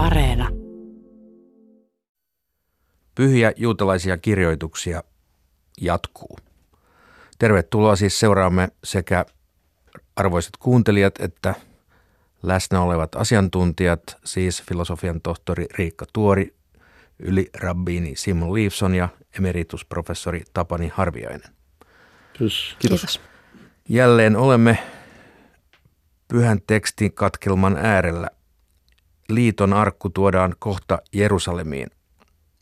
Areena. Pyhiä juutalaisia kirjoituksia jatkuu. Tervetuloa siis seuraamme sekä arvoisat kuuntelijat että läsnä olevat asiantuntijat, siis filosofian tohtori Riikka Tuori, yli rabbiini Simon Leifson ja emeritusprofessori Tapani Harviainen. Kiitos. Kiitos. Jälleen olemme pyhän tekstin katkelman äärellä. Liiton arkku tuodaan kohta Jerusalemiin.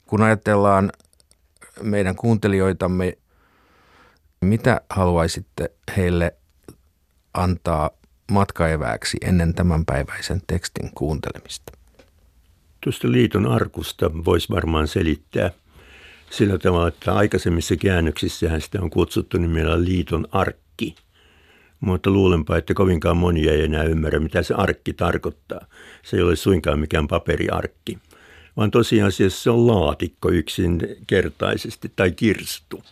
Kun ajatellaan meidän kuuntelijoitamme, mitä haluaisitte heille antaa matkaevääksi ennen tämänpäiväisen tekstin kuuntelemista? Tuosta liiton arkusta voisi varmaan selittää sillä tavalla, että aikaisemmissa käännöksissähän sitä on kutsuttu nimellä liiton arkki. Mutta luulenpa, että kovinkaan moni ei enää ymmärrä, mitä se arkki tarkoittaa. Se ei ole suinkaan mikään paperiarkki, vaan tosiasiassa se on laatikko yksinkertaisesti tai kirstu –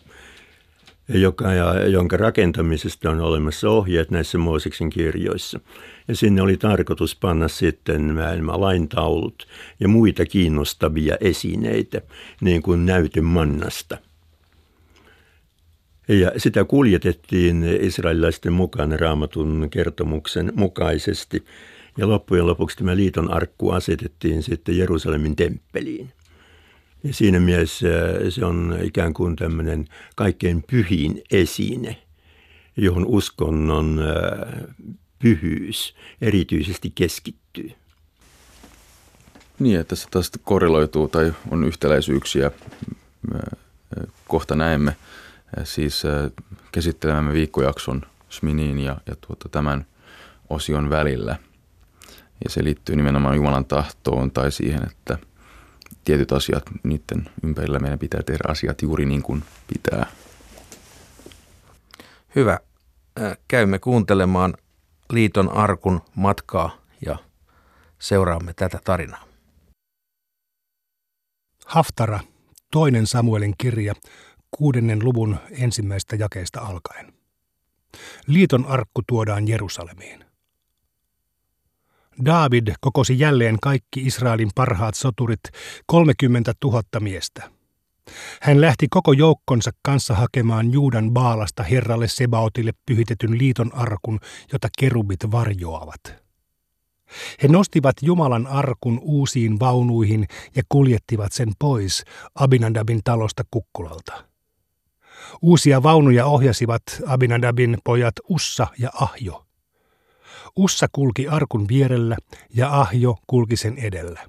joka, ja, jonka rakentamisesta on olemassa ohjeet näissä Mooseksen kirjoissa. Ja sinne oli tarkoitus panna sitten nämä laintaulut ja muita kiinnostavia esineitä, niin kuin näytemannasta. Ja sitä kuljetettiin israelilaisten mukaan raamatun kertomuksen mukaisesti. Ja loppujen lopuksi tämä liiton arkku asetettiin sitten Jerusalemin temppeliin. Ja siinä mielessä se on ikään kuin tämmöinen kaikkein pyhin esine, johon uskonnon pyhyys erityisesti keskittyy. Niin, että tässä tästä korreloituu tai on yhtäläisyyksiä. Kohta näemme siis käsittelemämme viikkojakson Sminin ja, ja tuota, tämän osion välillä. Ja se liittyy nimenomaan Jumalan tahtoon tai siihen, että – tietyt asiat, niiden ympärillä meidän pitää tehdä asiat juuri niin kuin pitää. Hyvä. Käymme kuuntelemaan liiton arkun matkaa ja seuraamme tätä tarinaa. Haftara, toinen Samuelin kirja, kuudennen luvun ensimmäistä jakeesta alkaen. Liiton arkku tuodaan Jerusalemiin. David kokosi jälleen kaikki Israelin parhaat soturit, 30 000 miestä. Hän lähti koko joukkonsa kanssa hakemaan Juudan Baalasta herralle Sebaotille pyhitetyn liiton arkun, jota kerubit varjoavat. He nostivat Jumalan arkun uusiin vaunuihin ja kuljettivat sen pois Abinadabin talosta kukkulalta. Uusia vaunuja ohjasivat Abinadabin pojat Ussa ja Ahjo. Ussa kulki arkun vierellä ja Ahjo kulki sen edellä.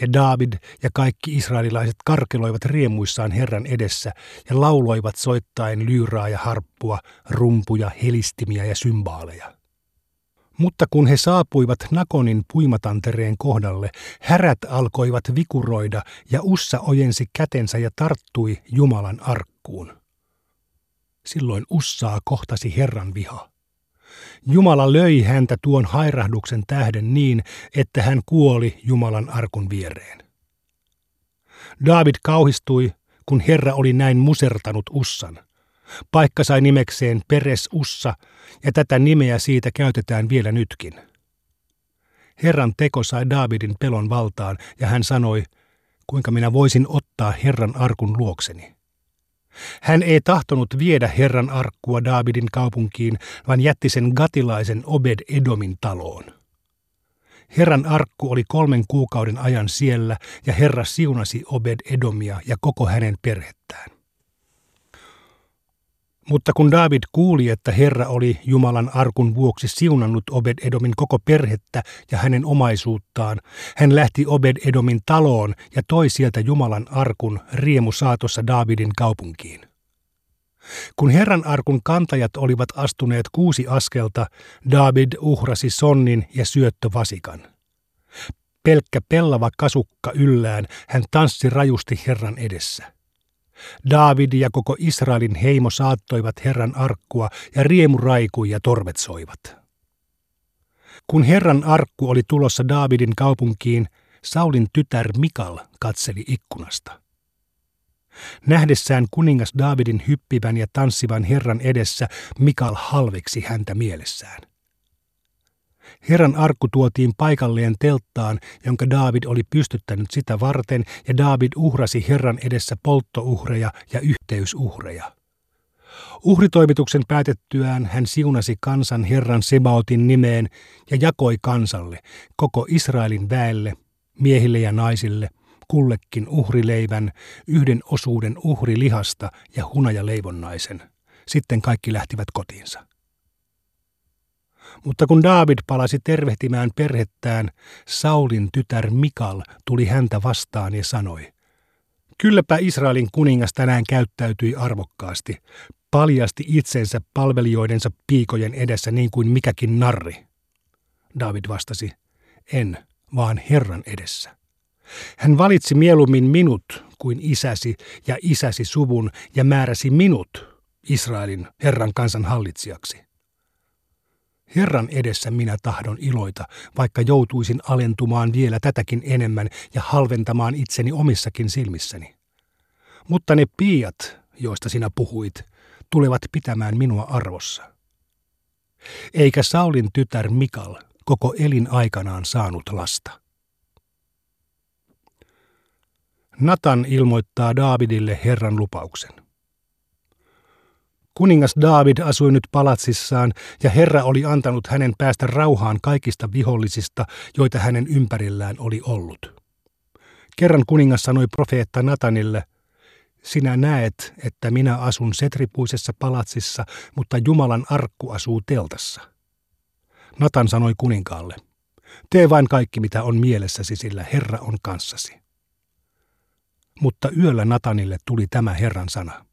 Ja David ja kaikki israelilaiset karkeloivat riemuissaan Herran edessä ja lauloivat soittaen lyyraa ja harppua, rumpuja, helistimiä ja symbaaleja. Mutta kun he saapuivat Nakonin puimatantereen kohdalle, härät alkoivat vikuroida ja Ussa ojensi kätensä ja tarttui Jumalan arkkuun. Silloin Ussaa kohtasi Herran viha. Jumala löi häntä tuon hairahduksen tähden niin, että hän kuoli Jumalan arkun viereen. David kauhistui, kun Herra oli näin musertanut Ussan. Paikka sai nimekseen Peres Ussa, ja tätä nimeä siitä käytetään vielä nytkin. Herran teko sai Davidin pelon valtaan, ja hän sanoi, kuinka minä voisin ottaa Herran arkun luokseni. Hän ei tahtonut viedä Herran arkkua Daavidin kaupunkiin, vaan jätti sen gatilaisen Obed Edomin taloon. Herran arkku oli kolmen kuukauden ajan siellä ja Herra siunasi Obed Edomia ja koko hänen perhettään. Mutta kun David kuuli, että Herra oli Jumalan arkun vuoksi siunannut Obed-Edomin koko perhettä ja hänen omaisuuttaan, hän lähti Obed-Edomin taloon ja toi sieltä Jumalan arkun riemu saatossa Davidin kaupunkiin. Kun Herran arkun kantajat olivat astuneet kuusi askelta, David uhrasi sonnin ja syöttövasikan. Pelkkä pellava kasukka yllään hän tanssi rajusti Herran edessä. David ja koko Israelin heimo saattoivat Herran arkkua ja riemu raikui ja torvet soivat. Kun Herran arkku oli tulossa Davidin kaupunkiin, Saulin tytär Mikal katseli ikkunasta. Nähdessään kuningas Davidin hyppivän ja tanssivan Herran edessä, Mikal halveksi häntä mielessään. Herran arkku tuotiin paikalleen telttaan, jonka David oli pystyttänyt sitä varten, ja David uhrasi Herran edessä polttouhreja ja yhteysuhreja. Uhritoimituksen päätettyään hän siunasi kansan Herran Sebaotin nimeen ja jakoi kansalle, koko Israelin väelle, miehille ja naisille, kullekin uhrileivän, yhden osuuden uhrilihasta ja hunajaleivonnaisen. Sitten kaikki lähtivät kotiinsa. Mutta kun David palasi tervehtimään perhettään, Saulin tytär Mikal tuli häntä vastaan ja sanoi, Kylläpä Israelin kuningas tänään käyttäytyi arvokkaasti, paljasti itsensä palvelijoidensa piikojen edessä niin kuin mikäkin narri. David vastasi, en, vaan Herran edessä. Hän valitsi mieluummin minut kuin isäsi ja isäsi suvun ja määräsi minut Israelin Herran kansan hallitsijaksi. Herran edessä minä tahdon iloita, vaikka joutuisin alentumaan vielä tätäkin enemmän ja halventamaan itseni omissakin silmissäni. Mutta ne piiat, joista sinä puhuit, tulevat pitämään minua arvossa. Eikä Saulin tytär Mikal koko elin aikanaan saanut lasta. Natan ilmoittaa Daavidille Herran lupauksen. Kuningas David asui nyt palatsissaan ja Herra oli antanut hänen päästä rauhaan kaikista vihollisista, joita hänen ympärillään oli ollut. Kerran kuningas sanoi profeetta Natanille, sinä näet, että minä asun setripuisessa palatsissa, mutta Jumalan arkku asuu teltassa. Natan sanoi kuninkaalle, tee vain kaikki mitä on mielessäsi, sillä Herra on kanssasi. Mutta yöllä Natanille tuli tämä Herran sana.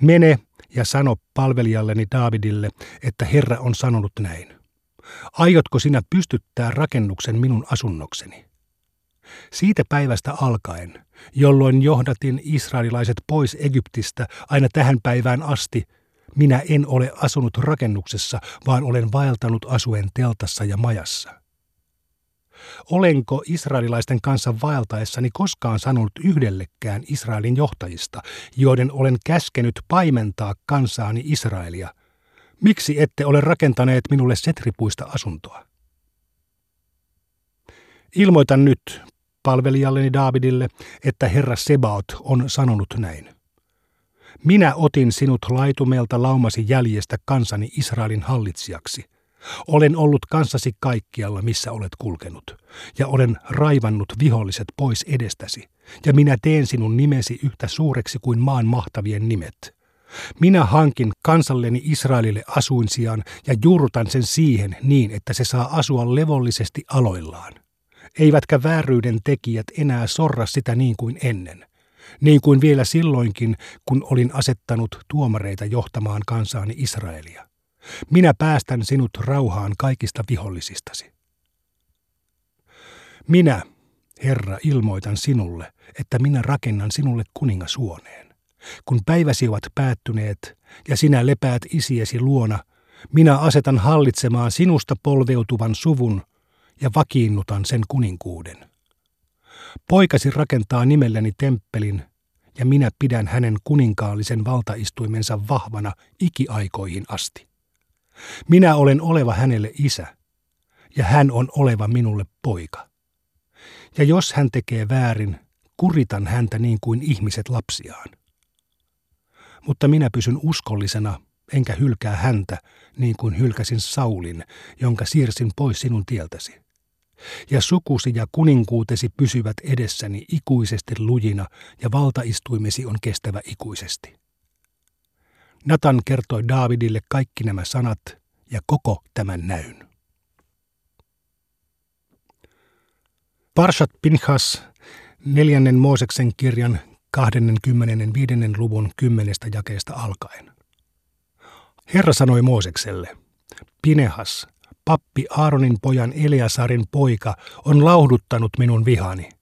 Mene ja sano palvelijalleni Daavidille, että Herra on sanonut näin. Aiotko sinä pystyttää rakennuksen minun asunnokseni? Siitä päivästä alkaen, jolloin johdatin israelilaiset pois Egyptistä aina tähän päivään asti, minä en ole asunut rakennuksessa, vaan olen vaeltanut asuen teltassa ja majassa. Olenko israelilaisten kanssa vaeltaessani koskaan sanonut yhdellekään Israelin johtajista, joiden olen käskenyt paimentaa kansaani Israelia? Miksi ette ole rakentaneet minulle setripuista asuntoa? Ilmoitan nyt palvelijalleni Davidille, että Herra Sebaot on sanonut näin. Minä otin sinut laitumelta laumasi jäljestä kansani Israelin hallitsijaksi – olen ollut kanssasi kaikkialla, missä olet kulkenut, ja olen raivannut viholliset pois edestäsi, ja minä teen sinun nimesi yhtä suureksi kuin maan mahtavien nimet. Minä hankin kansalleni Israelille asuinsijan ja juurrutan sen siihen niin, että se saa asua levollisesti aloillaan. Eivätkä vääryyden tekijät enää sorra sitä niin kuin ennen, niin kuin vielä silloinkin, kun olin asettanut tuomareita johtamaan kansaani Israelia. Minä päästän sinut rauhaan kaikista vihollisistasi. Minä, Herra, ilmoitan sinulle, että minä rakennan sinulle kuningasuoneen. Kun päiväsi ovat päättyneet ja sinä lepäät isiesi luona, minä asetan hallitsemaan sinusta polveutuvan suvun ja vakiinnutan sen kuninkuuden. Poikasi rakentaa nimelleni temppelin, ja minä pidän hänen kuninkaallisen valtaistuimensa vahvana ikiaikoihin asti. Minä olen oleva hänelle isä, ja hän on oleva minulle poika. Ja jos hän tekee väärin, kuritan häntä niin kuin ihmiset lapsiaan. Mutta minä pysyn uskollisena, enkä hylkää häntä, niin kuin hylkäsin Saulin, jonka siirsin pois sinun tieltäsi. Ja sukusi ja kuninkuutesi pysyvät edessäni ikuisesti lujina, ja valtaistuimesi on kestävä ikuisesti. Natan kertoi Daavidille kaikki nämä sanat ja koko tämän näyn. Parshat Pinchas, neljännen Mooseksen kirjan 25. luvun kymmenestä jakeesta alkaen. Herra sanoi Moosekselle, Pinehas, pappi Aaronin pojan Eleasarin poika, on lauhduttanut minun vihani –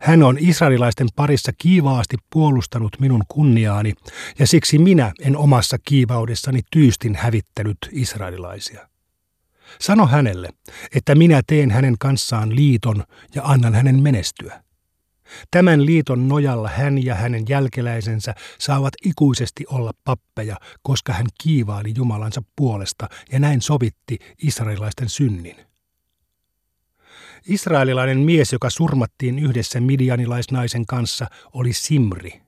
hän on israelilaisten parissa kiivaasti puolustanut minun kunniaani, ja siksi minä en omassa kiivaudessani tyystin hävittänyt israelilaisia. Sano hänelle, että minä teen hänen kanssaan liiton ja annan hänen menestyä. Tämän liiton nojalla hän ja hänen jälkeläisensä saavat ikuisesti olla pappeja, koska hän kiivaili Jumalansa puolesta ja näin sovitti israelilaisten synnin. Israelilainen mies, joka surmattiin yhdessä midianilaisnaisen kanssa, oli Simri,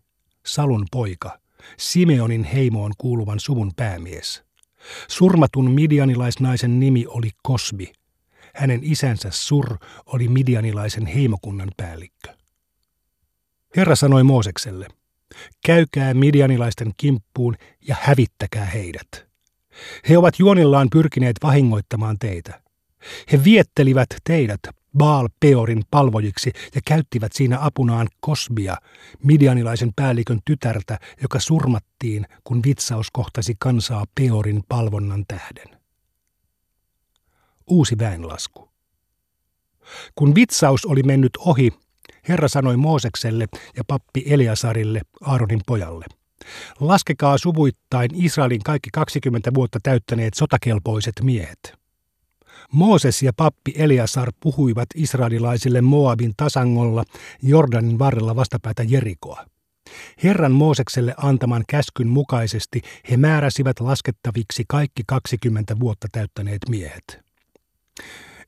Salun poika, Simeonin heimoon kuuluvan suvun päämies. Surmatun midianilaisnaisen nimi oli Kosbi. Hänen isänsä Sur oli midianilaisen heimokunnan päällikkö. Herra sanoi Moosekselle, käykää midianilaisten kimppuun ja hävittäkää heidät. He ovat juonillaan pyrkineet vahingoittamaan teitä. He viettelivät teidät Baal Peorin palvojiksi ja käyttivät siinä apunaan Kosbia, midianilaisen päällikön tytärtä, joka surmattiin, kun vitsaus kohtasi kansaa Peorin palvonnan tähden. Uusi väenlasku. Kun vitsaus oli mennyt ohi, Herra sanoi Moosekselle ja pappi Eliasarille, Aaronin pojalle. Laskekaa suvuittain Israelin kaikki 20 vuotta täyttäneet sotakelpoiset miehet. Mooses ja pappi Eliasar puhuivat israelilaisille Moabin tasangolla Jordanin varrella vastapäätä Jerikoa. Herran Moosekselle antaman käskyn mukaisesti he määräsivät laskettaviksi kaikki 20 vuotta täyttäneet miehet.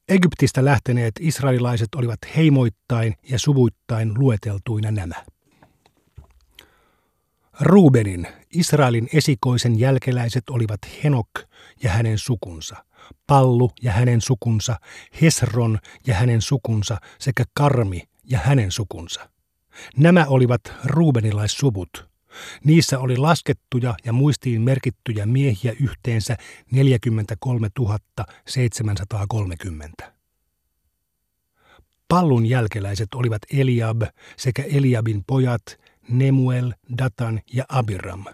Egyptistä lähteneet israelilaiset olivat heimoittain ja suvuittain lueteltuina nämä. Rubenin, Israelin esikoisen jälkeläiset olivat Henok ja hänen sukunsa, Pallu ja hänen sukunsa, Hesron ja hänen sukunsa sekä Karmi ja hänen sukunsa. Nämä olivat Ruubenilaissuvut. Niissä oli laskettuja ja muistiin merkittyjä miehiä yhteensä 43 730. Pallun jälkeläiset olivat Eliab sekä Eliabin pojat Nemuel, Datan ja Abiram.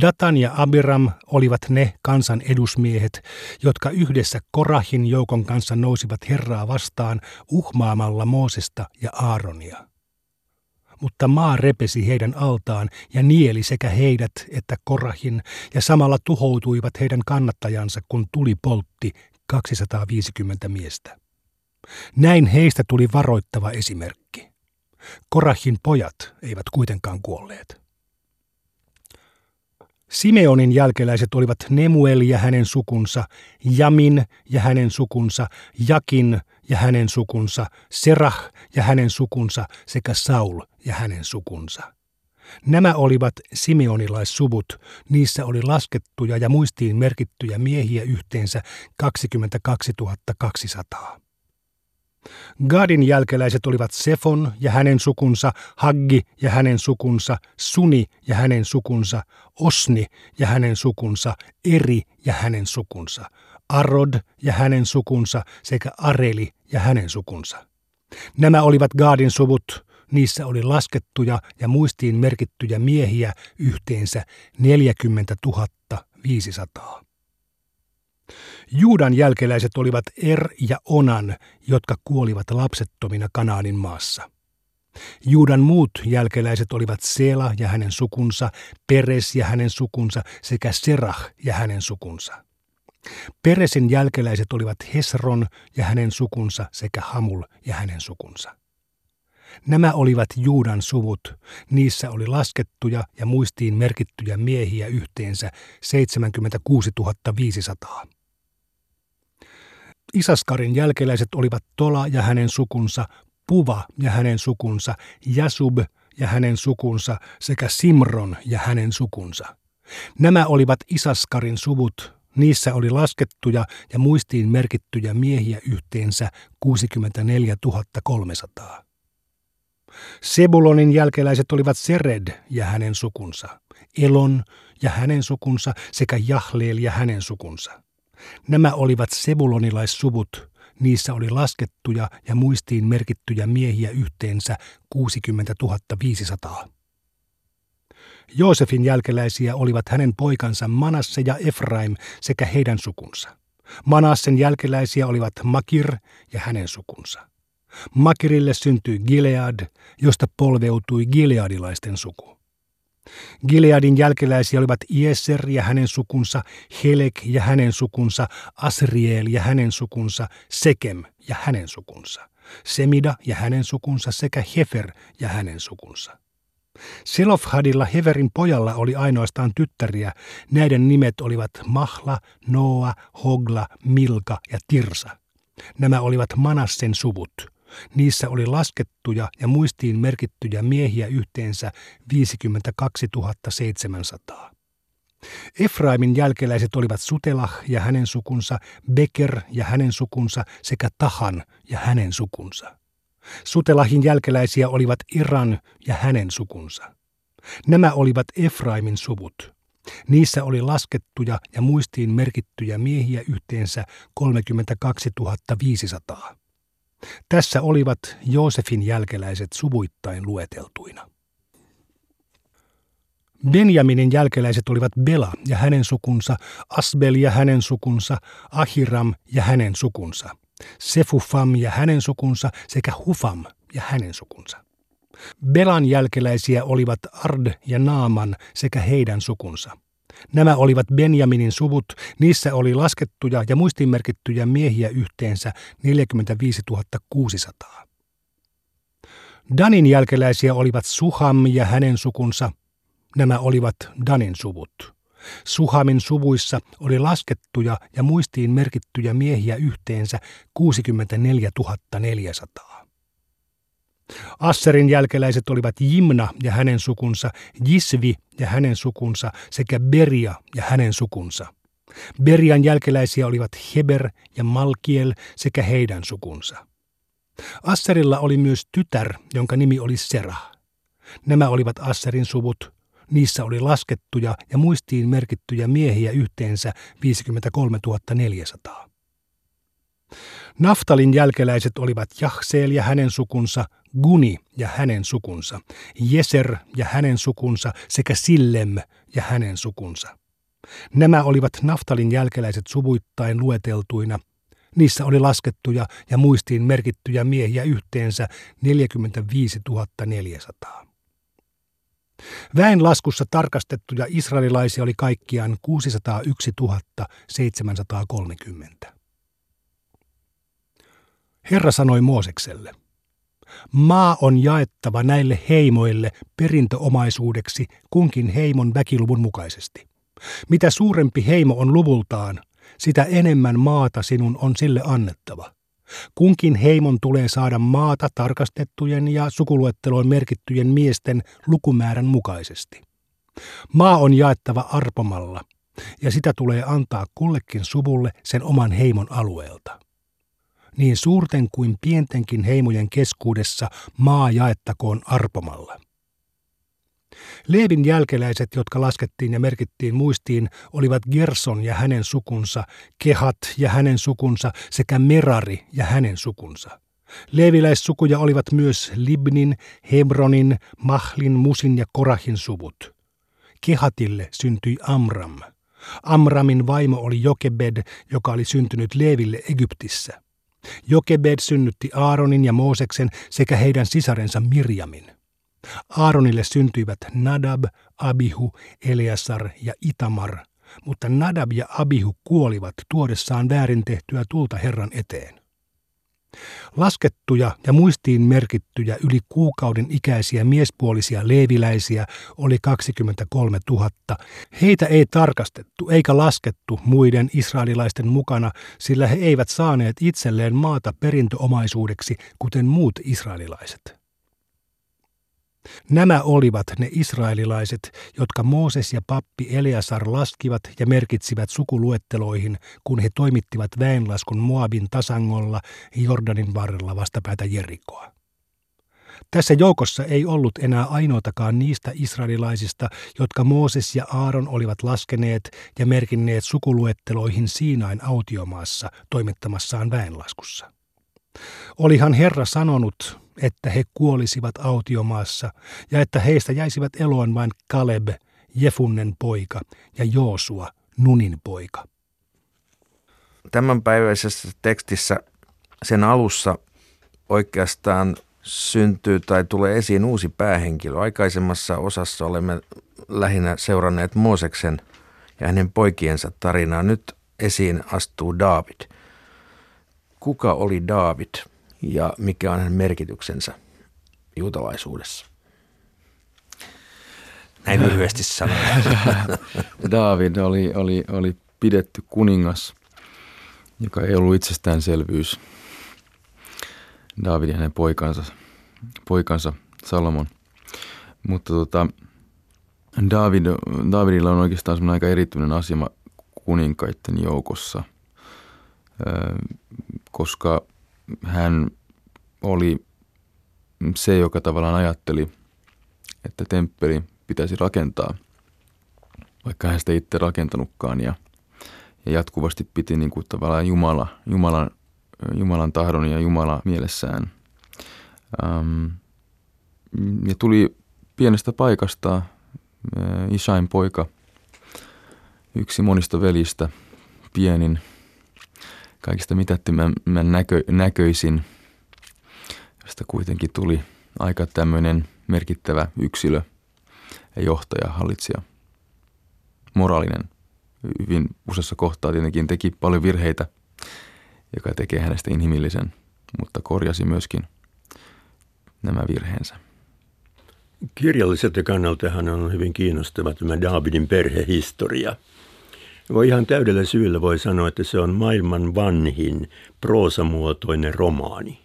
Datan ja Abiram olivat ne kansan edusmiehet, jotka yhdessä Korahin joukon kanssa nousivat Herraa vastaan uhmaamalla Moosesta ja Aaronia mutta maa repesi heidän altaan ja nieli sekä heidät että Korahin, ja samalla tuhoutuivat heidän kannattajansa, kun tuli poltti 250 miestä. Näin heistä tuli varoittava esimerkki. Korahin pojat eivät kuitenkaan kuolleet. Simeonin jälkeläiset olivat Nemuel ja hänen sukunsa, Jamin ja hänen sukunsa, Jakin ja hänen sukunsa, Serah ja hänen sukunsa sekä Saul ja hänen sukunsa. Nämä olivat simeonilaissuvut, niissä oli laskettuja ja muistiin merkittyjä miehiä yhteensä 22 200. Gadin jälkeläiset olivat Sefon ja hänen sukunsa, Haggi ja hänen sukunsa, Suni ja hänen sukunsa, Osni ja hänen sukunsa, Eri ja hänen sukunsa, Arod ja hänen sukunsa sekä Areli ja hänen sukunsa. Nämä olivat Gaadin suvut, niissä oli laskettuja ja muistiin merkittyjä miehiä yhteensä 40 500. Juudan jälkeläiset olivat Er ja Onan, jotka kuolivat lapsettomina Kanaanin maassa. Juudan muut jälkeläiset olivat Sela ja hänen sukunsa, Peres ja hänen sukunsa sekä Serah ja hänen sukunsa. Peresin jälkeläiset olivat Hesron ja hänen sukunsa sekä Hamul ja hänen sukunsa. Nämä olivat Juudan suvut, niissä oli laskettuja ja muistiin merkittyjä miehiä yhteensä 76 500. Isaskarin jälkeläiset olivat Tola ja hänen sukunsa, Puva ja hänen sukunsa, Jasub ja hänen sukunsa sekä Simron ja hänen sukunsa. Nämä olivat Isaskarin suvut, niissä oli laskettuja ja muistiin merkittyjä miehiä yhteensä 64 300. Sebulonin jälkeläiset olivat Sered ja hänen sukunsa, Elon ja hänen sukunsa sekä Jahleel ja hänen sukunsa. Nämä olivat sebulonilaissuvut, niissä oli laskettuja ja muistiin merkittyjä miehiä yhteensä 60 500. Joosefin jälkeläisiä olivat hänen poikansa Manasse ja Efraim sekä heidän sukunsa. Manassen jälkeläisiä olivat Makir ja hänen sukunsa. Makirille syntyi Gilead, josta polveutui gileadilaisten suku. Gileadin jälkeläisiä olivat Ieser ja hänen sukunsa, Helek ja hänen sukunsa, Asriel ja hänen sukunsa, Sekem ja hänen sukunsa. Semida ja hänen sukunsa sekä Hefer ja hänen sukunsa. Selofhadilla Heverin pojalla oli ainoastaan tyttäriä. Näiden nimet olivat Mahla, Noa, Hogla, Milka ja Tirsa. Nämä olivat Manassen suvut. Niissä oli laskettuja ja muistiin merkittyjä miehiä yhteensä 52 700. Efraimin jälkeläiset olivat Sutelah ja hänen sukunsa, Beker ja hänen sukunsa sekä Tahan ja hänen sukunsa. Sutelahin jälkeläisiä olivat Iran ja hänen sukunsa. Nämä olivat Efraimin suvut. Niissä oli laskettuja ja muistiin merkittyjä miehiä yhteensä 32 500. Tässä olivat Joosefin jälkeläiset suvuittain lueteltuina. Benjaminin jälkeläiset olivat Bela ja hänen sukunsa, Asbel ja hänen sukunsa, Ahiram ja hänen sukunsa, Sefufam ja hänen sukunsa sekä Hufam ja hänen sukunsa. Belan jälkeläisiä olivat Ard ja Naaman sekä heidän sukunsa. Nämä olivat Benjaminin suvut, niissä oli laskettuja ja muistiinmerkittyjä miehiä yhteensä 45 600. Danin jälkeläisiä olivat Suham ja hänen sukunsa, Nämä olivat Danin suvut. Suhamin suvuissa oli laskettuja ja muistiin merkittyjä miehiä yhteensä 64 400. Asserin jälkeläiset olivat Jimna ja hänen sukunsa, Jisvi ja hänen sukunsa sekä Beria ja hänen sukunsa. Berian jälkeläisiä olivat Heber ja Malkiel sekä heidän sukunsa. Asserilla oli myös tytär, jonka nimi oli Serah. Nämä olivat Asserin suvut, Niissä oli laskettuja ja muistiin merkittyjä miehiä yhteensä 53 400. Naftalin jälkeläiset olivat Jahseel ja hänen sukunsa, Guni ja hänen sukunsa, Jeser ja hänen sukunsa sekä Sillem ja hänen sukunsa. Nämä olivat Naftalin jälkeläiset suvuittain lueteltuina. Niissä oli laskettuja ja muistiin merkittyjä miehiä yhteensä 45 400. Väenlaskussa tarkastettuja israelilaisia oli kaikkiaan 601 730. Herra sanoi Moosekselle, maa on jaettava näille heimoille perintöomaisuudeksi kunkin heimon väkiluvun mukaisesti. Mitä suurempi heimo on luvultaan, sitä enemmän maata sinun on sille annettava. Kunkin heimon tulee saada maata tarkastettujen ja sukuluetteloon merkittyjen miesten lukumäärän mukaisesti. Maa on jaettava arpomalla, ja sitä tulee antaa kullekin suvulle sen oman heimon alueelta. Niin suurten kuin pientenkin heimojen keskuudessa maa jaettakoon arpomalla. Leevin jälkeläiset, jotka laskettiin ja merkittiin muistiin, olivat Gerson ja hänen sukunsa, Kehat ja hänen sukunsa sekä Merari ja hänen sukunsa. Leeviläissukuja olivat myös Libnin, Hebronin, Mahlin, Musin ja Korahin suvut. Kehatille syntyi Amram. Amramin vaimo oli Jokebed, joka oli syntynyt Leeville Egyptissä. Jokebed synnytti Aaronin ja Mooseksen sekä heidän sisarensa Mirjamin. Aaronille syntyivät Nadab, Abihu, Eleasar ja Itamar, mutta Nadab ja Abihu kuolivat tuodessaan väärin tehtyä tulta Herran eteen. Laskettuja ja muistiin merkittyjä yli kuukauden ikäisiä miespuolisia leeviläisiä oli 23 000. Heitä ei tarkastettu eikä laskettu muiden israelilaisten mukana, sillä he eivät saaneet itselleen maata perintöomaisuudeksi, kuten muut israelilaiset. Nämä olivat ne israelilaiset, jotka Mooses ja pappi Eleasar laskivat ja merkitsivät sukuluetteloihin, kun he toimittivat väenlaskun Moabin tasangolla Jordanin varrella vastapäätä Jerikoa. Tässä joukossa ei ollut enää ainoatakaan niistä israelilaisista, jotka Mooses ja Aaron olivat laskeneet ja merkinneet sukuluetteloihin Siinain autiomaassa toimittamassaan väenlaskussa. Olihan Herra sanonut, että he kuolisivat autiomaassa ja että heistä jäisivät eloon vain Kaleb, Jefunnen poika ja Joosua, Nunin poika. Tämänpäiväisessä tekstissä sen alussa oikeastaan syntyy tai tulee esiin uusi päähenkilö. Aikaisemmassa osassa olemme lähinnä seuranneet Mooseksen ja hänen poikiensa tarinaa. Nyt esiin astuu David. Kuka oli David? ja mikä on hänen merkityksensä juutalaisuudessa. Näin lyhyesti sanoen. David oli, oli, oli pidetty kuningas, joka ei ollut itsestäänselvyys. David ja hänen poikansa, poikansa Salomon. Mutta tota, David, Davidilla on oikeastaan semmoinen aika erityinen asema kuninkaiden joukossa, koska hän oli se, joka tavallaan ajatteli, että temppeli pitäisi rakentaa, vaikka hän sitä itse rakentanutkaan ja, ja jatkuvasti piti niin kuin tavallaan Jumala, Jumalan, Jumalan tahdon ja Jumala mielessään. Ähm, ja tuli pienestä paikasta äh, Isain poika, yksi monista velistä, pienin, kaikista mitättömän näkö, näköisin, josta kuitenkin tuli aika tämmöinen merkittävä yksilö ja johtaja, hallitsija. Moraalinen hyvin useassa kohtaa tietenkin teki paljon virheitä, joka tekee hänestä inhimillisen, mutta korjasi myöskin nämä virheensä. Kirjalliselta kannaltahan on hyvin kiinnostava tämä Davidin perhehistoria. Voi ihan täydellä syyllä voi sanoa, että se on maailman vanhin proosamuotoinen romaani.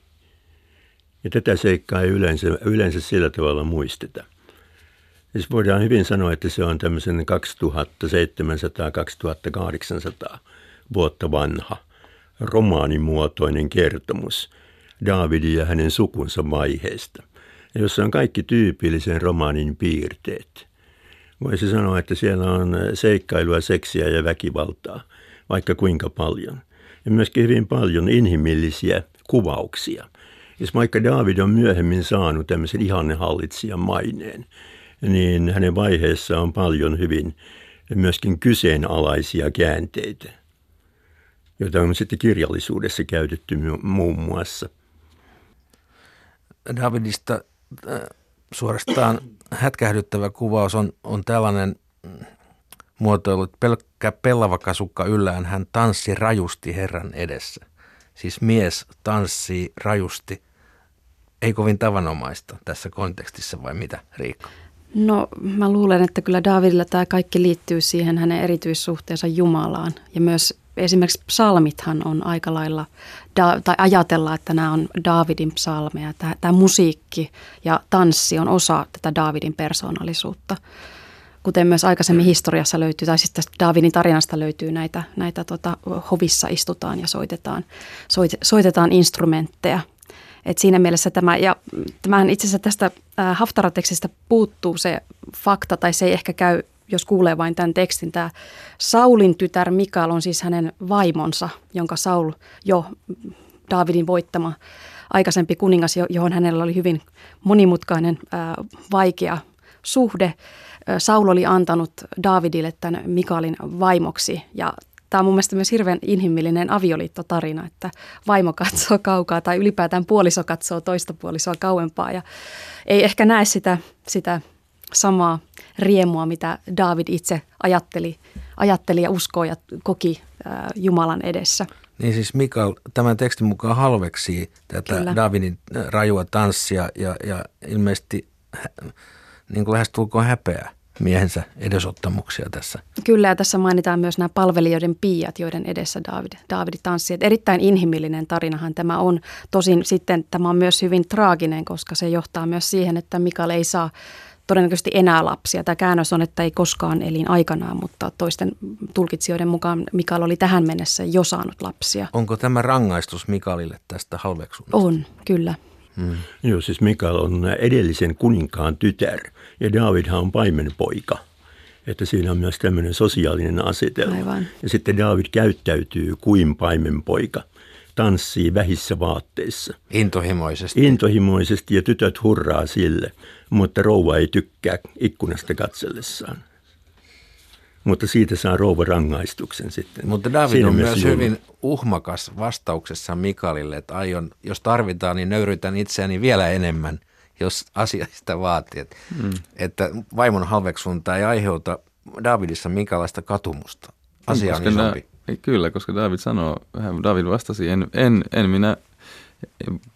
Ja tätä seikkaa ei yleensä, yleensä sillä tavalla muisteta. Siis voidaan hyvin sanoa, että se on tämmöisen 2700-2800 vuotta vanha romaanimuotoinen kertomus Davidin ja hänen sukunsa vaiheesta – jossa on kaikki tyypillisen romaanin piirteet. Voisi sanoa, että siellä on seikkailua, seksiä ja väkivaltaa, vaikka kuinka paljon. Ja myöskin hyvin paljon inhimillisiä kuvauksia. Jos vaikka David on myöhemmin saanut tämmöisen ihannehallitsijan maineen, niin hänen vaiheessa on paljon hyvin myöskin kyseenalaisia käänteitä, joita on sitten kirjallisuudessa käytetty muun muassa. Davidista suorastaan hätkähdyttävä kuvaus on, on tällainen muotoilu, että pelkkä pellava kasukka yllään hän tanssi rajusti Herran edessä. Siis mies tanssii rajusti. Ei kovin tavanomaista tässä kontekstissa vai mitä, Riikka? No mä luulen, että kyllä Davidilla tämä kaikki liittyy siihen hänen erityissuhteensa Jumalaan ja myös esimerkiksi psalmithan on aika lailla, tai ajatellaan, että nämä on Davidin psalmeja. Tämä, tämä musiikki ja tanssi on osa tätä Davidin persoonallisuutta. Kuten myös aikaisemmin historiassa löytyy, tai siis tästä Davidin tarinasta löytyy näitä, näitä tota, hovissa istutaan ja soitetaan, soit, soitetaan instrumentteja. Et siinä mielessä tämä, ja tämähän itse asiassa tästä Haftaratekstistä puuttuu se fakta, tai se ei ehkä käy jos kuulee vain tämän tekstin, tämä Saulin tytär Mikael on siis hänen vaimonsa, jonka Saul jo Daavidin voittama aikaisempi kuningas, johon hänellä oli hyvin monimutkainen, vaikea suhde. Saul oli antanut Daavidille tämän Mikaelin vaimoksi ja Tämä on mun mielestä myös hirveän inhimillinen avioliittotarina, että vaimo katsoo kaukaa tai ylipäätään puoliso katsoo toista puolisoa kauempaa ja ei ehkä näe sitä, sitä samaa riemua, mitä David itse ajatteli, ajatteli ja uskoi ja koki Jumalan edessä. Niin siis Mikael tämän tekstin mukaan halveksii tätä Kyllä. Davidin rajua tanssia ja, ja ilmeisesti niin kuin lähestulkoon häpeää miehensä edesottamuksia tässä. Kyllä, ja tässä mainitaan myös nämä palvelijoiden piiat, joiden edessä David, David tanssi. Et erittäin inhimillinen tarinahan tämä on. Tosin sitten tämä on myös hyvin traaginen, koska se johtaa myös siihen, että Mikael ei saa todennäköisesti enää lapsia. Tämä käännös on, että ei koskaan elin aikanaan, mutta toisten tulkitsijoiden mukaan Mikael oli tähän mennessä jo saanut lapsia. Onko tämä rangaistus Mikaelille tästä halveksunnasta? On, kyllä. Hmm. Joo, siis Mikael on edellisen kuninkaan tytär ja Davidhan on paimenpoika. Että siinä on myös tämmöinen sosiaalinen asetelma. Aivan. Ja sitten David käyttäytyy kuin paimenpoika tanssii vähissä vaatteissa. Intohimoisesti. Intohimoisesti ja tytöt hurraa sille, mutta rouva ei tykkää ikkunasta katsellessaan. Mutta siitä saa rouva rangaistuksen sitten. Mutta David Siinä on myös hyvin uhmakas vastauksessa Mikalille, että aion, jos tarvitaan, niin nöyrytän itseäni vielä enemmän, jos asia sitä vaatii. Että, mm. että vaimon halveksunta ei aiheuta Davidissa minkälaista katumusta. Asia on isompi. Kyllä, koska David sanoo, David vastasi, en, en, en minä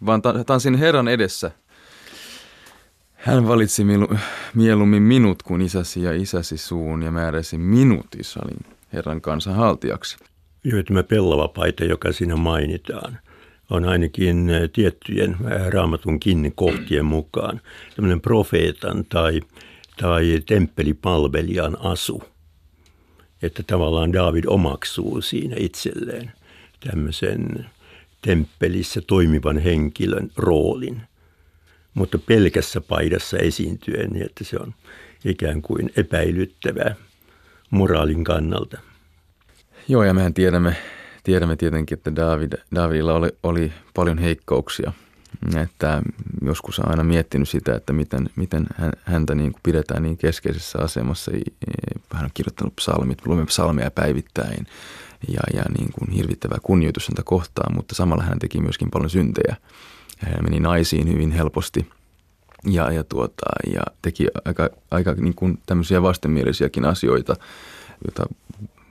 vaan tanssin Herran edessä. Hän valitsi mieluummin minut kuin isäsi ja isäsi suun ja määräsi minut Israelin Herran kansan haltijaksi. Joo, tämä pellava paita, joka siinä mainitaan, on ainakin tiettyjen raamatun kiinni kohtien mukaan tämmöinen profeetan tai, tai temppelipalvelijan asu. Että tavallaan David omaksuu siinä itselleen tämmöisen temppelissä toimivan henkilön roolin, mutta pelkässä paidassa esiintyen, niin että se on ikään kuin epäilyttävää moraalin kannalta. Joo, ja mehän tiedämme, tiedämme tietenkin, että David, Davidilla oli, oli paljon heikkouksia. Että joskus on aina miettinyt sitä, että miten, miten häntä niin kuin pidetään niin keskeisessä asemassa. Hän on kirjoittanut psalmit, luemme psalmeja päivittäin ja, ja niin kuin hirvittävää kunnioitus häntä kohtaan, mutta samalla hän teki myöskin paljon syntejä. Hän meni naisiin hyvin helposti ja, ja, tuota, ja teki aika, aika niin kuin tämmöisiä vastenmielisiäkin asioita, joita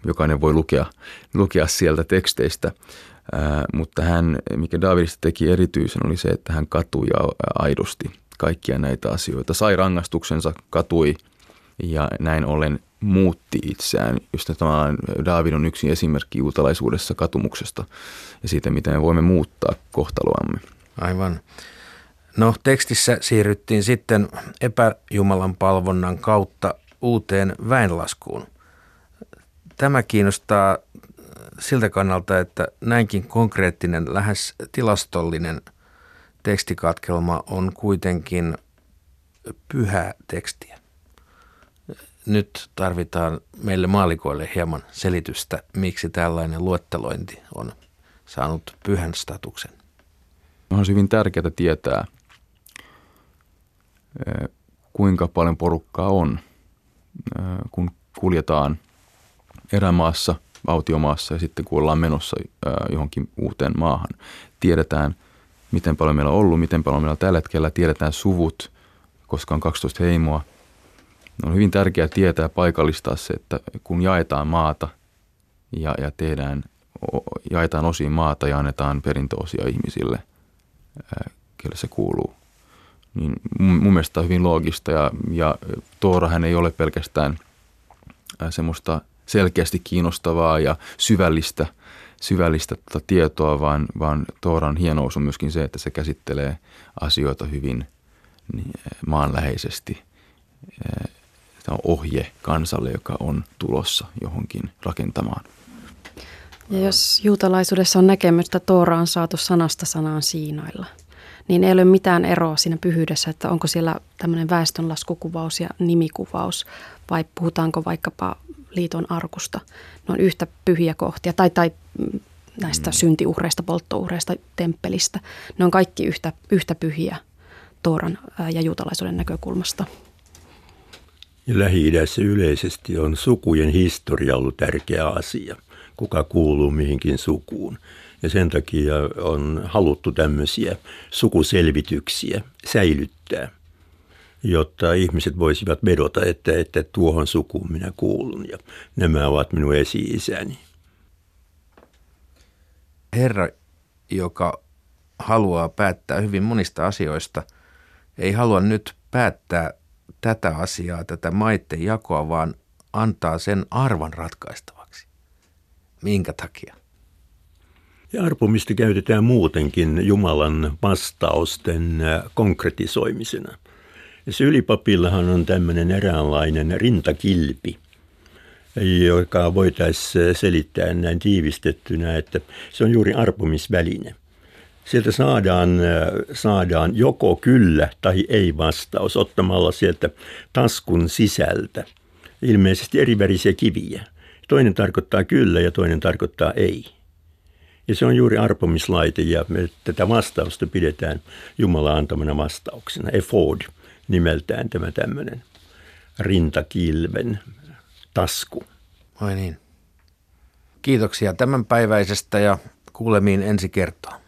jokainen voi lukea, lukea sieltä teksteistä. Ää, mutta hän, mikä Davidista teki erityisen, oli se, että hän katui aidosti kaikkia näitä asioita. Sai rangaistuksensa, katui ja näin ollen muutti itseään. Just tämä David on yksi esimerkki juutalaisuudessa katumuksesta ja siitä, miten me voimme muuttaa kohtaloamme. Aivan. No tekstissä siirryttiin sitten epäjumalan palvonnan kautta uuteen väenlaskuun. Tämä kiinnostaa siltä kannalta, että näinkin konkreettinen, lähes tilastollinen tekstikatkelma on kuitenkin pyhää tekstiä. Nyt tarvitaan meille maalikoille hieman selitystä, miksi tällainen luettelointi on saanut pyhän statuksen. On hyvin tärkeää tietää, kuinka paljon porukkaa on, kun kuljetaan erämaassa, autiomaassa ja sitten kun ollaan menossa johonkin uuteen maahan. Tiedetään, miten paljon meillä on ollut, miten paljon meillä on tällä hetkellä, tiedetään suvut, koska on 12 heimoa. On hyvin tärkeää tietää ja paikallistaa se, että kun jaetaan maata ja, ja tehdään, jaetaan osiin maata ja annetaan perintöosia ihmisille, kelle se kuuluu, niin mun mielestä on hyvin loogista ja, ja Toorahan ei ole pelkästään semmoista selkeästi kiinnostavaa ja syvällistä, syvällistä tota tietoa, vaan, vaan Tooran hienous on myöskin se, että se käsittelee asioita hyvin niin, maanläheisesti. Tämä on ohje kansalle, joka on tulossa johonkin rakentamaan. Ja jos juutalaisuudessa on näkemystä, Toora on saatu sanasta sanaan Siinailla – niin ei ole mitään eroa siinä pyhyydessä, että onko siellä tämmöinen väestönlaskukuvaus ja nimikuvaus vai puhutaanko vaikkapa liiton arkusta. Ne on yhtä pyhiä kohtia tai, tai näistä mm. syntiuhreista, polttouhreista, temppelistä. Ne on kaikki yhtä, yhtä pyhiä Tooran ja juutalaisuuden näkökulmasta. Ja Lähi-idässä yleisesti on sukujen historia ollut tärkeä asia. Kuka kuuluu mihinkin sukuun. Ja sen takia on haluttu tämmöisiä sukuselvityksiä säilyttää, jotta ihmiset voisivat vedota, että, että tuohon sukuun minä kuulun ja nämä ovat minun esi-isäni. Herra, joka haluaa päättää hyvin monista asioista, ei halua nyt päättää tätä asiaa, tätä maitten jakoa, vaan antaa sen arvon ratkaistavaksi. Minkä takia? Ja arpomista käytetään muutenkin Jumalan vastausten äh, konkretisoimisena. Ylipapillahan on tämmöinen eräänlainen rintakilpi, joka voitaisiin selittää näin tiivistettynä, että se on juuri arpomisväline. Sieltä saadaan, äh, saadaan joko kyllä tai ei vastaus ottamalla sieltä taskun sisältä ilmeisesti erivärisiä kiviä. Toinen tarkoittaa kyllä ja toinen tarkoittaa ei. Ja se on juuri arpomislaite ja me tätä vastausta pidetään Jumalan antamana vastauksena. Efod nimeltään tämä tämmöinen rintakilven tasku. Oi niin. Kiitoksia tämänpäiväisestä ja kuulemiin ensi kertaa.